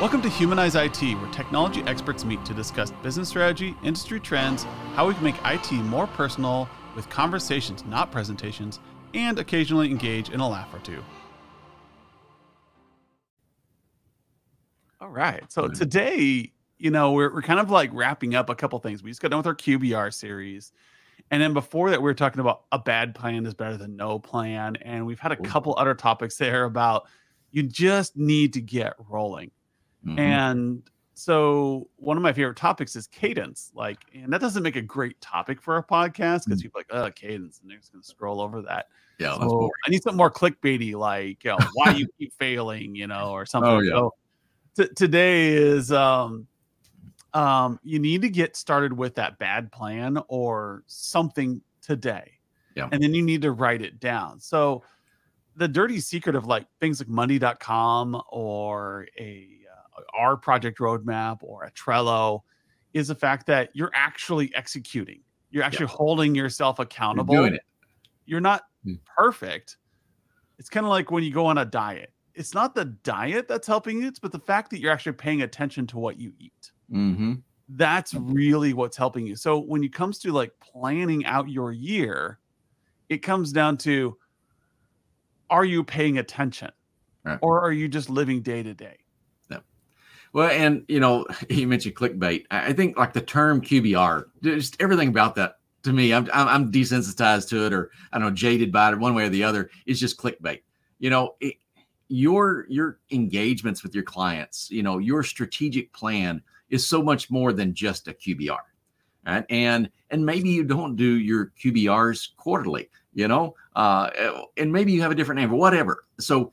Welcome to Humanize IT, where technology experts meet to discuss business strategy, industry trends, how we can make IT more personal with conversations, not presentations, and occasionally engage in a laugh or two. All right. So today, you know, we're, we're kind of like wrapping up a couple things. We just got done with our QBR series. And then before that, we were talking about a bad plan is better than no plan. And we've had a couple other topics there about you just need to get rolling. Mm-hmm. And so one of my favorite topics is cadence. Like, and that doesn't make a great topic for a podcast because mm-hmm. people like, oh, cadence, and they're just gonna scroll over that. Yeah, so I need something more clickbaity, like you know, why you keep failing, you know, or something. Oh, yeah. So t- today is um um you need to get started with that bad plan or something today. Yeah. And then you need to write it down. So the dirty secret of like things like monday.com or a our project roadmap or a Trello is the fact that you're actually executing. You're actually yeah. holding yourself accountable. You're doing it. You're not mm. perfect. It's kind of like when you go on a diet. It's not the diet that's helping you, it's but the fact that you're actually paying attention to what you eat. Mm-hmm. That's really what's helping you. So when it comes to like planning out your year, it comes down to are you paying attention? Right. Or are you just living day to day? Well, and you know, you mentioned clickbait. I think like the term QBR, just everything about that to me, I'm I'm desensitized to it, or I don't know, jaded by it, one way or the other. Is just clickbait. You know, it, your your engagements with your clients, you know, your strategic plan is so much more than just a QBR, right? And and maybe you don't do your QBRs quarterly, you know, uh, and maybe you have a different name or whatever. So,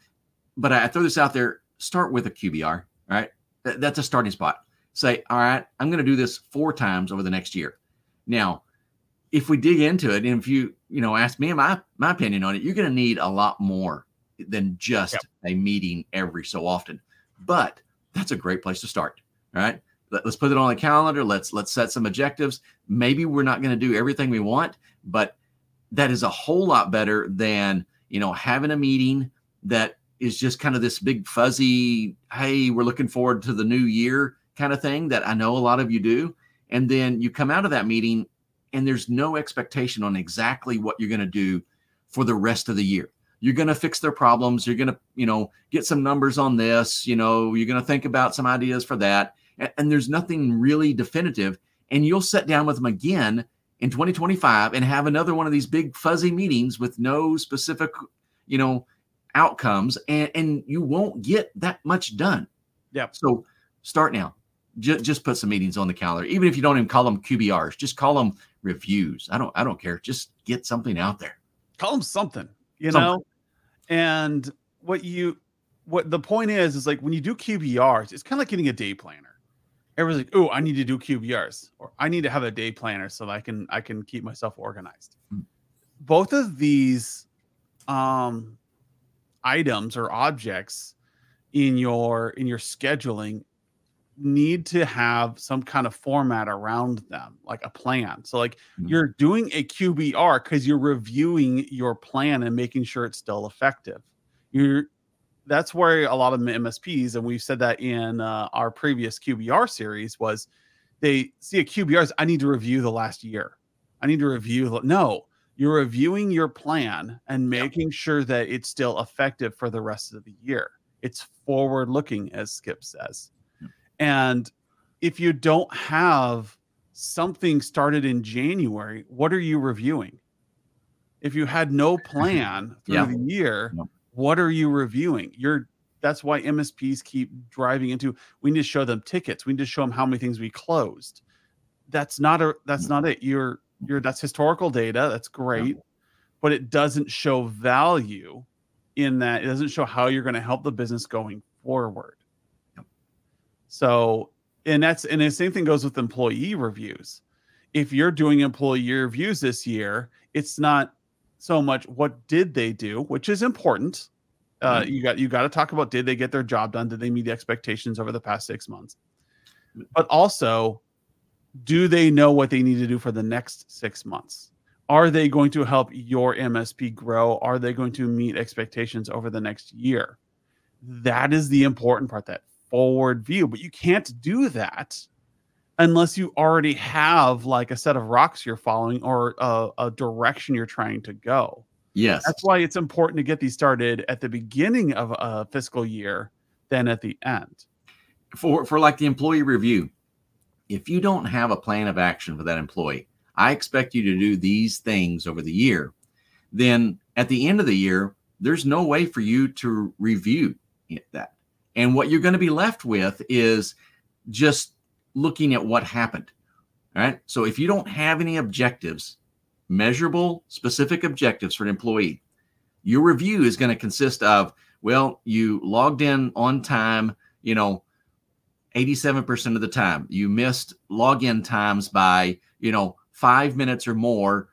but I throw this out there: start with a QBR, right? That's a starting spot. Say, all right, I'm going to do this four times over the next year. Now, if we dig into it, and if you you know ask me my my opinion on it, you're going to need a lot more than just yep. a meeting every so often. But that's a great place to start. All right, Let, us put it on the calendar. Let's let's set some objectives. Maybe we're not going to do everything we want, but that is a whole lot better than you know having a meeting that is just kind of this big fuzzy, hey, we're looking forward to the new year kind of thing that I know a lot of you do. And then you come out of that meeting and there's no expectation on exactly what you're going to do for the rest of the year. You're going to fix their problems. You're going to, you know, get some numbers on this. You know, you're going to think about some ideas for that. And, and there's nothing really definitive. And you'll sit down with them again in 2025 and have another one of these big fuzzy meetings with no specific, you know, outcomes and, and you won't get that much done. Yeah. So start now. Just, just put some meetings on the calendar. Even if you don't even call them QBRs, just call them reviews. I don't I don't care. Just get something out there. Call them something, you something. know? And what you what the point is is like when you do QBRs, it's kind of like getting a day planner. Everyone's like, "Oh, I need to do QBRs, or I need to have a day planner so that I can I can keep myself organized." Mm. Both of these um items or objects in your in your scheduling need to have some kind of format around them like a plan. So like mm-hmm. you're doing a qbr because you're reviewing your plan and making sure it's still effective. You're that's where a lot of msps and we've said that in uh, our previous qbr series was they see a qbr as i need to review the last year. I need to review no you're reviewing your plan and making sure that it's still effective for the rest of the year. It's forward looking, as Skip says. And if you don't have something started in January, what are you reviewing? If you had no plan through yeah. the year, yeah. what are you reviewing? You're that's why MSPs keep driving into we need to show them tickets. We need to show them how many things we closed. That's not a that's not it. You're you're that's historical data. That's great, yeah. but it doesn't show value in that. It doesn't show how you're going to help the business going forward. Yeah. So, and that's and the same thing goes with employee reviews. If you're doing employee reviews this year, it's not so much what did they do, which is important. Uh, mm-hmm. You got you got to talk about did they get their job done? Did they meet the expectations over the past six months? But also, do they know what they need to do for the next six months? Are they going to help your MSP grow? Are they going to meet expectations over the next year? That is the important part, that forward view, but you can't do that unless you already have like a set of rocks you're following or a, a direction you're trying to go. Yes. That's why it's important to get these started at the beginning of a fiscal year than at the end. For for like the employee review, if you don't have a plan of action for that employee, I expect you to do these things over the year. Then at the end of the year, there's no way for you to review that. And what you're going to be left with is just looking at what happened. All right. So if you don't have any objectives, measurable, specific objectives for an employee, your review is going to consist of, well, you logged in on time, you know, 87% of the time. You missed login times by, you know, five minutes or more,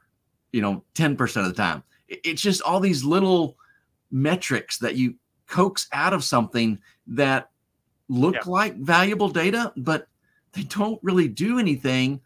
you know, 10% of the time. It's just all these little metrics that you coax out of something that look yeah. like valuable data, but they don't really do anything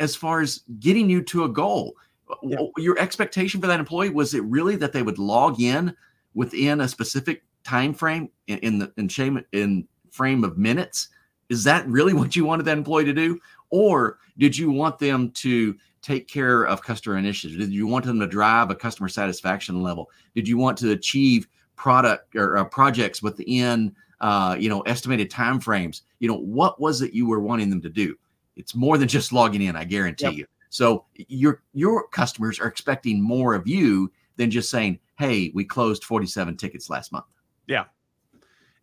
as far as getting you to a goal. Yeah. Your expectation for that employee was it really that they would log in within a specific time frame in, in the in shame in frame of minutes? Is that really what you wanted that employee to do? Or did you want them to take care of customer initiatives? Did you want them to drive a customer satisfaction level? Did you want to achieve product or uh, projects within uh, you know estimated time frames? You know what was it you were wanting them to do? It's more than just logging in, I guarantee yep. you. So your your customers are expecting more of you than just saying, "Hey, we closed 47 tickets last month." Yeah.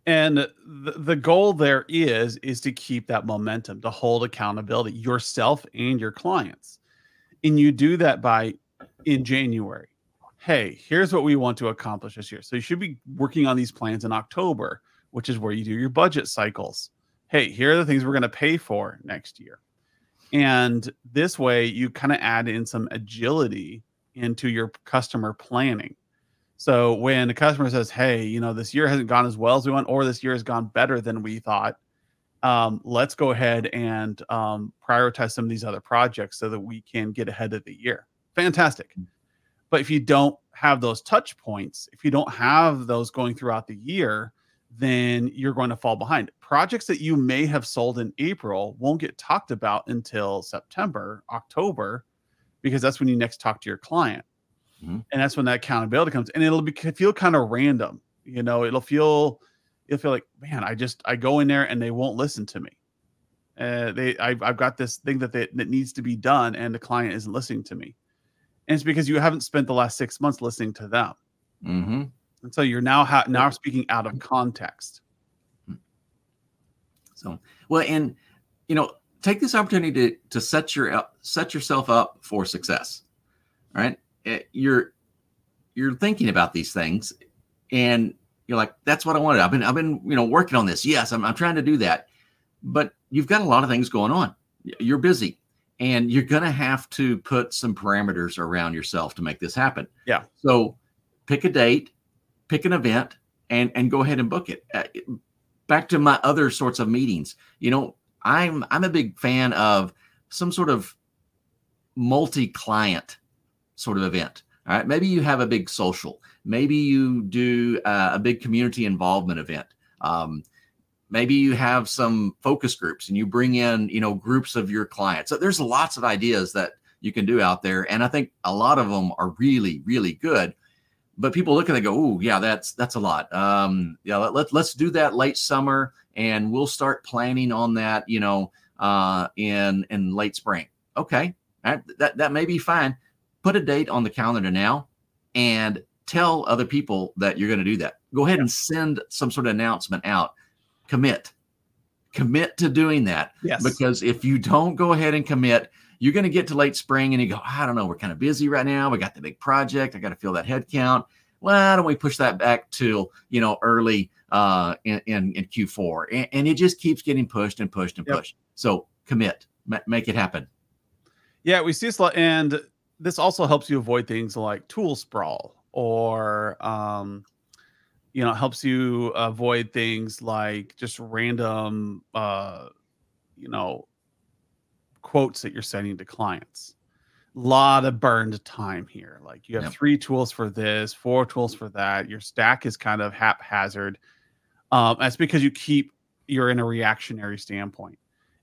And the, the goal there is is to keep that momentum, to hold accountability yourself and your clients. And you do that by in January. Hey, here's what we want to accomplish this year. So you should be working on these plans in October, which is where you do your budget cycles. Hey, here are the things we're going to pay for next year. And this way you kind of add in some agility into your customer planning so when the customer says, "Hey, you know, this year hasn't gone as well as we want, or this year has gone better than we thought," um, let's go ahead and um, prioritize some of these other projects so that we can get ahead of the year. Fantastic. Mm. But if you don't have those touch points, if you don't have those going throughout the year, then you're going to fall behind. Projects that you may have sold in April won't get talked about until September, October, because that's when you next talk to your client. Mm-hmm. And that's when that accountability comes. And it'll be feel kind of random. You know, it'll feel you'll feel like, man, I just I go in there and they won't listen to me. Uh, they I've, I've got this thing that they, that needs to be done and the client isn't listening to me. And it's because you haven't spent the last six months listening to them. Mm-hmm. And so you're now ha- now speaking out of context. So well, and you know, take this opportunity to to set your set yourself up for success. Right? Eh, you're you're thinking about these things and you're like that's what i wanted. I've been i've been you know working on this. Yes i'm, I'm trying to do that. But you've got a lot of things going on. You're busy and you're going to have to put some parameters around yourself to make this happen. Yeah. So pick a date pick an event and and go ahead and book it. Uh, back to my other sorts of meetings. You know i'm i'm a big fan of some sort of multi-client sort of event. All right. Maybe you have a big social. Maybe you do uh, a big community involvement event. Um, maybe you have some focus groups and you bring in, you know, groups of your clients. So there's lots of ideas that you can do out there. And I think a lot of them are really, really good. But people look and they go, "Oh, yeah, that's that's a lot." Um, yeah, let, let, let's do that late summer, and we'll start planning on that, you know, uh, in in late spring. Okay, that that, that may be fine put a date on the calendar now and tell other people that you're going to do that. Go ahead and send some sort of announcement out. Commit. Commit to doing that. Yes. Because if you don't go ahead and commit, you're going to get to late spring and you go, I don't know, we're kind of busy right now. We got the big project. I got to fill that head count. Why don't we push that back till, you know, early uh, in, in, in Q4? And, and, it just keeps getting pushed and pushed and yep. pushed. So commit, M- make it happen. Yeah, we see this a lot. And this also helps you avoid things like tool sprawl or um, you know helps you avoid things like just random uh, you know quotes that you're sending to clients a lot of burned time here like you have yep. three tools for this four tools for that your stack is kind of haphazard um, that's because you keep you're in a reactionary standpoint.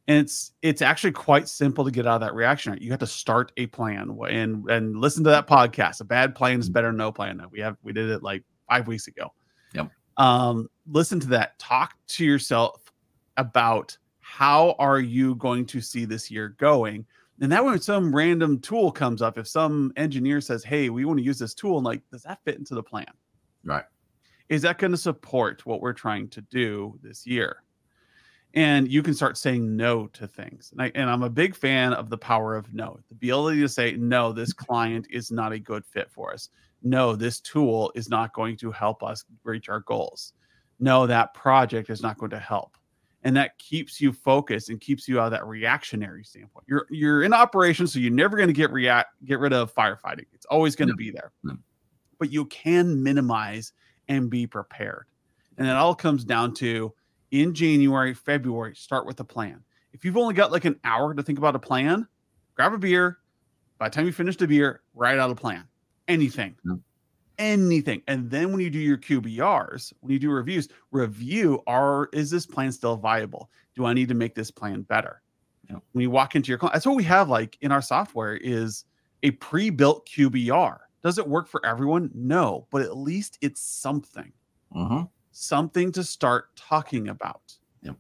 And it's it's actually quite simple to get out of that reactionary. You have to start a plan and and listen to that podcast. A bad plan is better than no plan. We have we did it like five weeks ago. Yep. Um, listen to that. Talk to yourself about how are you going to see this year going and that when some random tool comes up, if some engineer says, Hey, we want to use this tool, and like, does that fit into the plan? Right. Is that going to support what we're trying to do this year? And you can start saying no to things. And, I, and I'm a big fan of the power of no, the ability to say, no, this mm-hmm. client is not a good fit for us. No, this tool is not going to help us reach our goals. No, that project is not going to help and that keeps you focused and keeps you out of that reactionary standpoint. You're you're in operation, so you're never going to get react get rid of firefighting. It's always going to no. be there, no. but you can minimize and be prepared. And it all comes down to in January, February, start with a plan. If you've only got like an hour to think about a plan, grab a beer. By the time you finish the beer, write out a plan. Anything. Anything. And then when you do your QBRs, when you do reviews, review are is this plan still viable? Do I need to make this plan better? Know, when you walk into your client, that's what we have like in our software is a pre-built QBR. Does it work for everyone? No, but at least it's something. Uh-huh. Something to start talking about. Yeah.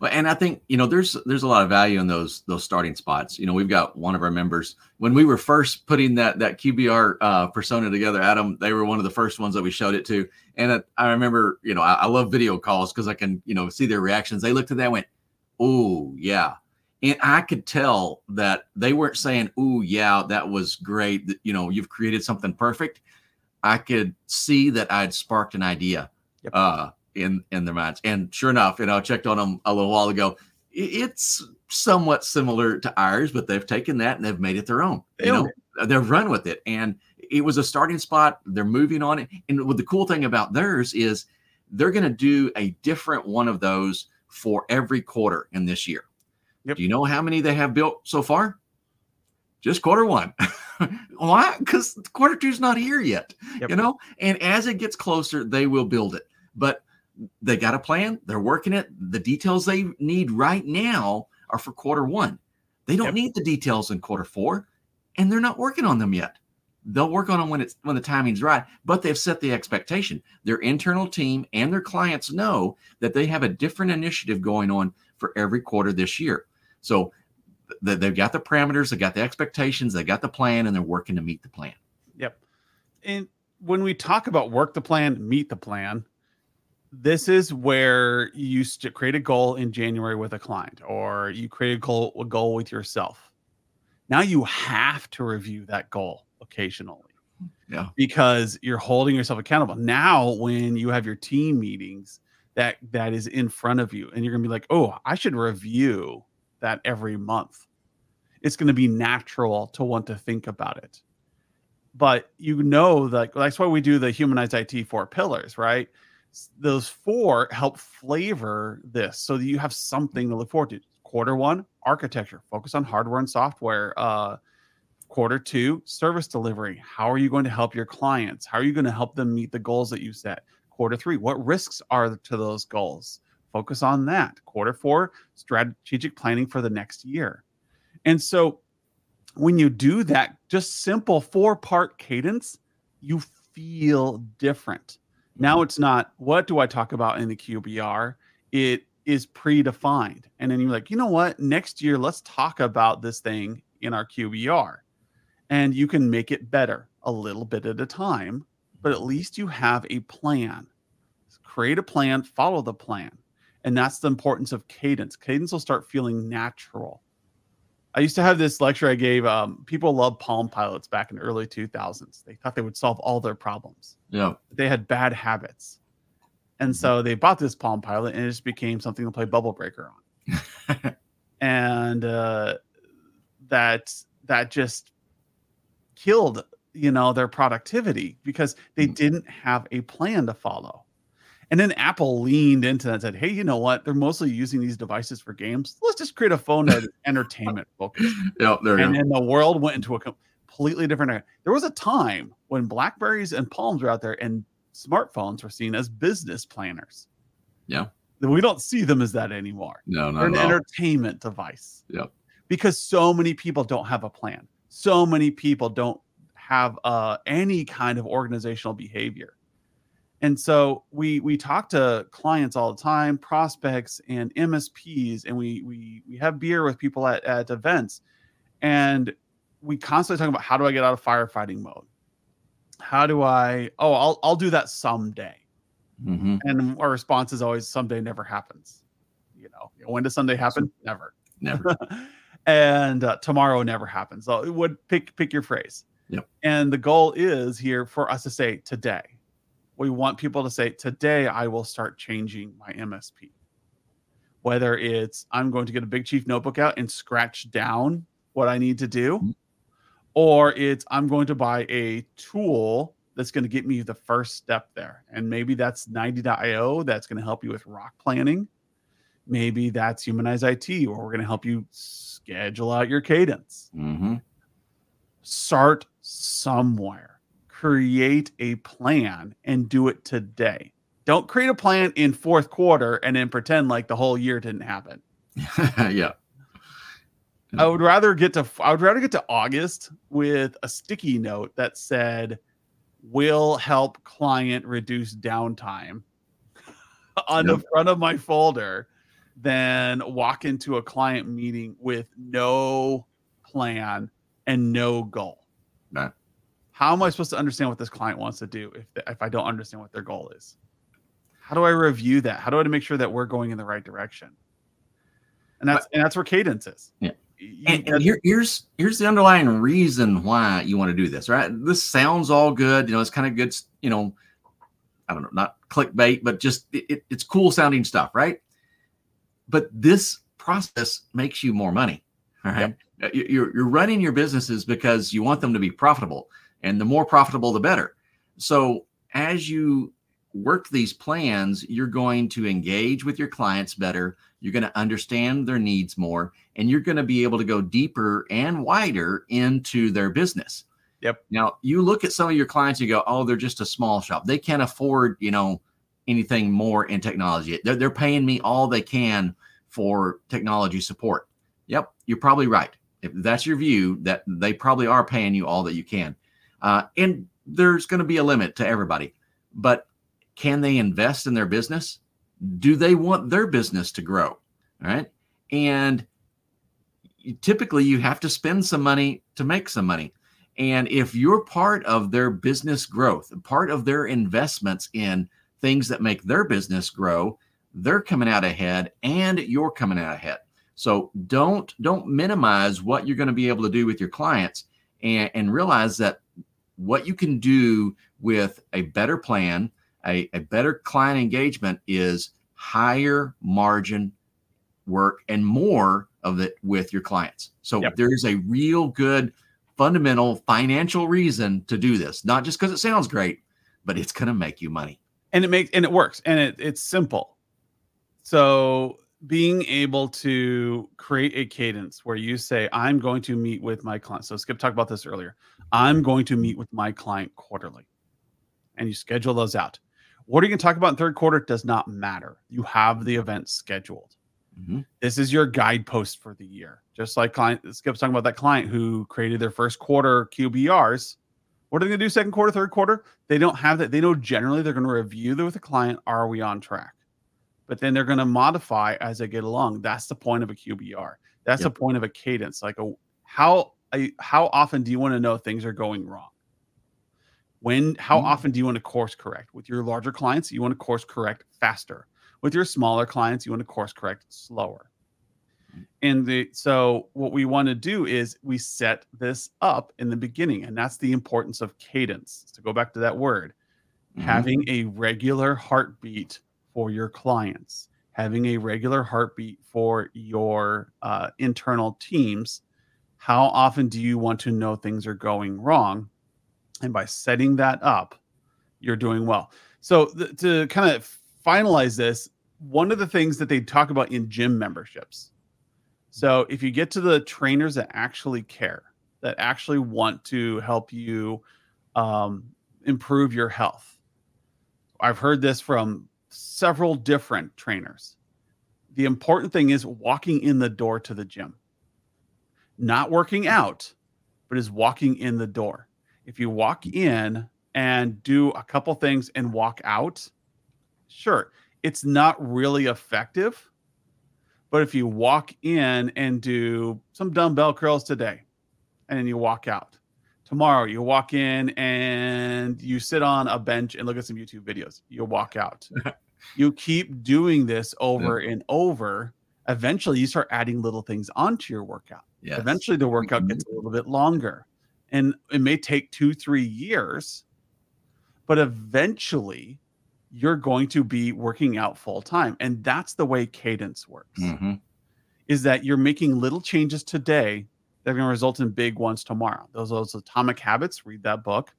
Well, and I think you know there's there's a lot of value in those those starting spots. You know, we've got one of our members when we were first putting that that QBR uh, persona together. Adam, they were one of the first ones that we showed it to, and it, I remember, you know, I, I love video calls because I can you know see their reactions. They looked at that, and went, "Oh yeah," and I could tell that they weren't saying, "Oh yeah, that was great." You know, you've created something perfect. I could see that I'd sparked an idea. Yep. Uh, in in their minds. And sure enough, you know, I checked on them a little while ago. It's somewhat similar to ours, but they've taken that and they've made it their own. You know, they've run with it, and it was a starting spot. They're moving on it. And what the cool thing about theirs is they're going to do a different one of those for every quarter in this year. Yep. Do you know how many they have built so far? Just quarter one. Why? Because quarter two's not here yet. Yep. You know, and as it gets closer, they will build it. But they got a plan. They're working it. The details they need right now are for quarter one. They don't yep. need the details in quarter four, and they're not working on them yet. They'll work on them when it's when the timing's right. But they've set the expectation. Their internal team and their clients know that they have a different initiative going on for every quarter this year. So they've got the parameters, they got the expectations, they got the plan, and they're working to meet the plan. Yep. And when we talk about work the plan, meet the plan, this is where you used to create a goal in January with a client, or you create a goal, a goal with yourself. Now you have to review that goal occasionally. Yeah. Because you're holding yourself accountable. Now, when you have your team meetings, that that is in front of you, and you're gonna be like, oh, I should review that every month. It's gonna be natural to want to think about it. But you know that that's why we do the Humanize IT four pillars, right? Those four help flavor this so that you have something to look forward to. Quarter one, architecture, focus on hardware and software. Uh, quarter two, service delivery. How are you going to help your clients? How are you going to help them meet the goals that you set? Quarter three, what risks are to those goals? Focus on that. Quarter four, strategic planning for the next year. And so when you do that, just simple four part cadence, you feel different now it's not what do I talk about in the QBR? It is predefined. And then you're like, you know what? Next year, let's talk about this thing in our QBR. And you can make it better a little bit at a time, but at least you have a plan. Create a plan, follow the plan. And that's the importance of cadence. Cadence will start feeling natural. I used to have this lecture I gave. Um, people love Palm Pilots back in the early 2000s. They thought they would solve all their problems. Yeah. They had bad habits. And so they bought this Palm Pilot and it just became something to play Bubble Breaker on. and uh, that that just killed, you know, their productivity because they mm. didn't have a plan to follow. And then Apple leaned into that and said, hey, you know what? They're mostly using these devices for games. Let's just create a phone that is entertainment focused. Yeah, there and then the world went into a completely different area. There was a time when Blackberries and Palms were out there and smartphones were seen as business planners. Yeah. We don't see them as that anymore. No, no, They're an no. entertainment device. Yep. Because so many people don't have a plan. So many people don't have uh, any kind of organizational behavior. And so we we talk to clients all the time, prospects and MSPs, and we we we have beer with people at, at events, and we constantly talk about how do I get out of firefighting mode? How do I? Oh, I'll I'll do that someday. hmm And our response is always someday never happens. You know, when does Sunday happen? Never. Never. and uh, tomorrow never happens. So it would pick pick your phrase. Yep. And the goal is here for us to say today. We want people to say today I will start changing my MSP. Whether it's I'm going to get a Big Chief notebook out and scratch down what I need to do, Mhm. or it's I'm going to buy a tool that's going to get me the first step there. And maybe that's Ninety.io that's going to help you with rock planning. Maybe that's Humanize IT, where we're going to help you schedule out your cadence. hmm Start somewhere, create a plan, and do it today. Don't create a plan in fourth quarter and then pretend like the whole year didn't happen. yeah. I would rather get to I would rather get to August with a sticky note that said will help client reduce downtime on the front of my folder than walk into a client meeting with no plan and no goal. Right. How am I supposed to understand what this client wants to do if if I don't understand what their goal is? How do I review that? How do I make sure that we're going in the right direction? And that's and that's where cadence is. Yeah. You- And, and here, here's here's the underlying reason why you want to do this, right? This sounds all good, you know. It's kind of good, you know. I don't know, not clickbait, but just it, it- it's cool sounding stuff, right? But this process makes you more money, all right? You- You're you're running your businesses because you want them to be profitable, and the more profitable, the better. So as you work these plans, you're going to engage with your clients better. You're going to understand their needs more, and you're going to be able to go deeper and wider into their business. Yep. Now, you look at some of your clients, you go, "Oh, they're just a small shop. They can't afford, you know, anything more in technology. They're, they're paying me all they can for technology support." Yep, you're probably right. If that's your view, that they probably are paying you all that you can, uh, and there's going to be a limit to everybody. But can they invest in their business? Do they want their business to grow? All right. And typically you have to spend some money to make some money. And if you're part of their business growth, part of their investments in things that make their business grow, they're coming out ahead and you're coming out ahead. So don't don't minimize what you're going to be able to do with your clients and, and realize that what you can do with a better plan, a, a better client engagement is higher margin work and more of it with your clients. So Yep. there's a real good fundamental financial reason to do this, not just because it sounds great, but it's going to make you money. and it makes and it works and it, it's simple so being able to create a cadence where you say i'm going to meet with my client so skip talked about this earlier i'm going to meet with my client quarterly and you schedule those out what are you going to talk about in third quarter does not matter you have the event scheduled Mhm. this is your guidepost for the year just like client skip's talking about that client who created their first quarter qbrs what are they going to do second quarter, third quarter? They don't have that. They know generally they're going to review with the client. Are we on track? But then they're going to modify as they get along. That's the point of a QBR. That's Yep. the point of a cadence. Like a how how often do you want to know things are going wrong? When how Mm. often do you want to course correct? With your larger clients, you want to course correct faster. With your smaller clients, you want to course correct slower. And the so what we want to do is we set this up in the beginning, and that's the importance of cadence. To go back to that word, Mhm. having a regular heartbeat for your clients, having a regular heartbeat for your uh, internal teams. How often do you want to know things are going wrong? And by setting that up, you're doing well. So th- to kind of finalize this, one of the things that they talk about in gym memberships. So if you get to the trainers that actually care, that actually want to help you um, improve your health, I've heard this from several different trainers. The important thing is walking in the door to the gym, not working out, but is walking in the door. If you walk in and do a couple things and walk out, sure, it's not really effective. But if you walk in and do some dumbbell curls today and then you walk out, tomorrow you walk in and you sit on a bench and look at some YouTube videos, you walk out. you keep doing this over yeah. and over. Eventually, you start adding little things onto your workout. Yes. Eventually, the workout mm-hmm. gets a little bit longer and it may take two, three years, but eventually you're going to be working out full time. And that's the way cadence works. Mm-hmm. Is that you're making little changes today that are going to result in big ones tomorrow. Those those atomic habits, read that book.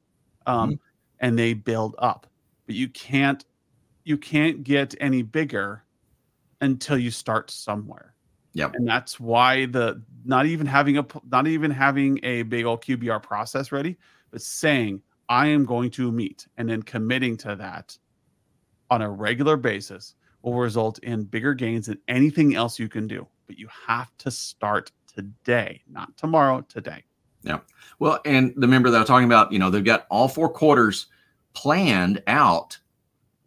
Um, mm-hmm. and they build up. But you can't you can't get any bigger until you start somewhere. Yep. And that's why the not even having a not even having a big old QBR process ready, but saying I am going to meet and then committing to that on a regular basis will result in bigger gains than anything else you can do. But you have to start today, not tomorrow, today. Yeah. Well, and the member that I'm talking about, you know, they've got all four quarters planned out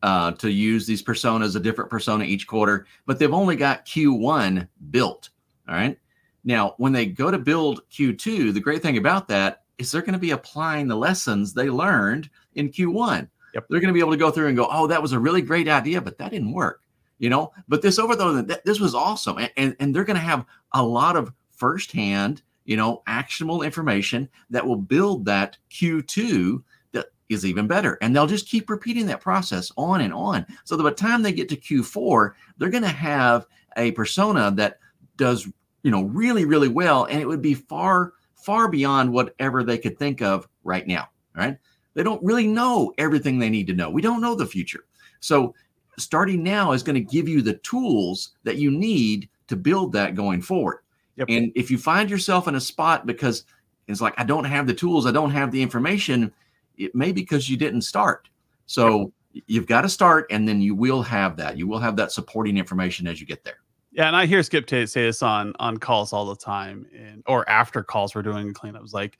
uh, to use these personas, a different persona each quarter, but they've only got Q1 built. All right. Now, when they go to build Q2, the great thing about that is they're going to be applying the lessons they learned in Q1. Yep. They're going to be able to go through and go, oh, that was a really great idea, but that didn't work. You know, but this over though, this was awesome. And, and, and they're going to have a lot of firsthand, you know, actionable information that will build that Q2 that is even better. And they'll just keep repeating that process on and on. So by the time they get to Q4, they're going to have a persona that does, you know, really, really well. And it would be far, far beyond whatever they could think of right now. Right. They don't really know everything they need to know. We don't know the future. So starting now is going to give you the tools that you need to build that going forward. Yep. And if you find yourself in a spot because it's like, I don't have the tools, I don't have the information, it may be because you didn't start. So yep. you've got to start and then you will have that. You will have that supporting information as you get there. Yeah, and I hear Skip Tate say this on on calls all the time, and or after calls we're doing cleanups. Like,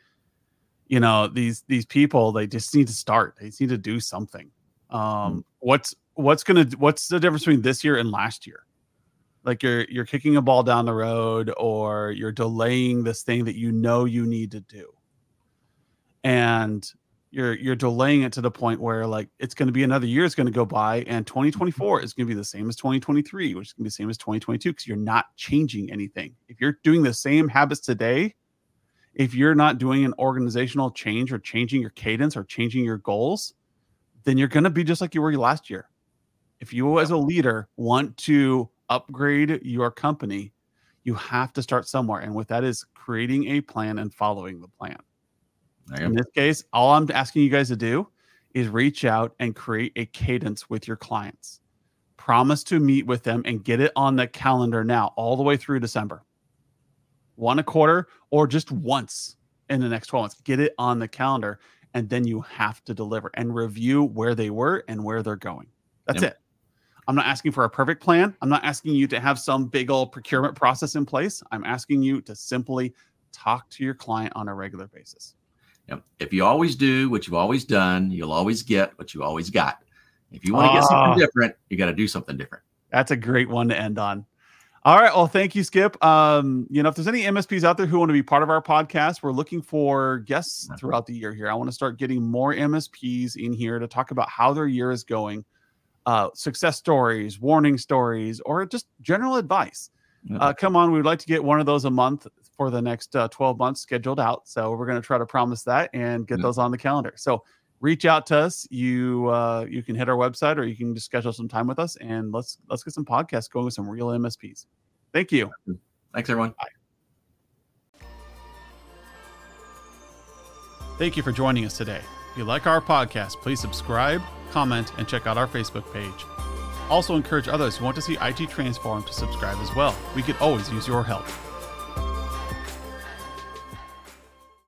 you know these these people they just need to start they just need to do something um mm-hmm. what's what's gonna what's the difference between this year and last year like you're you're kicking a ball down the road or you're delaying this thing that you know you need to do and you're you're delaying it to the point where like it's going to be another year is going to go by and 2024 mm-hmm. is going to be the same as 2023 which is going to be the same as 2022 because you're not changing anything if you're doing the same habits today if you're not doing an organizational change or changing your cadence or changing your goals, then you're going to be just like you were last year. If you, as a leader, want to upgrade your company, you have to start somewhere. And with that is creating a plan and following the plan. In this case, all I'm asking you guys to do is reach out and create a cadence with your clients. Promise to meet with them and get it on the calendar now, all the way through December one a quarter or just once in the next 12 months. Get it on the calendar and then you have to deliver and review where they were and where they're going. That's yep. it. I'm not asking for a perfect plan. I'm not asking you to have some big old procurement process in place. I'm asking you to simply talk to your client on a regular basis. Yep. If you always do what you've always done, you'll always get what you always got. If you want to get something ah. different, you got to do something different. That's a great one to end on. All right. Well, thank you, Skip. Um, you know, if there's any MSPs out there who want to be part of our podcast, we're looking for guests throughout the year here. I want to start getting more MSPs in here to talk about how their year is going, uh, success stories, warning stories, or just general advice. Uh, come on, we'd like to get one of those a month for the next uh, 12 months scheduled out. So we're going to try to promise that and get those on the calendar. So reach out to us. You uh, you can hit our website or you can just schedule some time with us and let's let's get some podcasts going with some real MSPs. Thank you. Thanks everyone. Bye. Thank you for joining us today. If you like our podcast, please subscribe, comment, and check out our Facebook page. Also encourage others who want to see IT transform to subscribe as well. We could always use your help.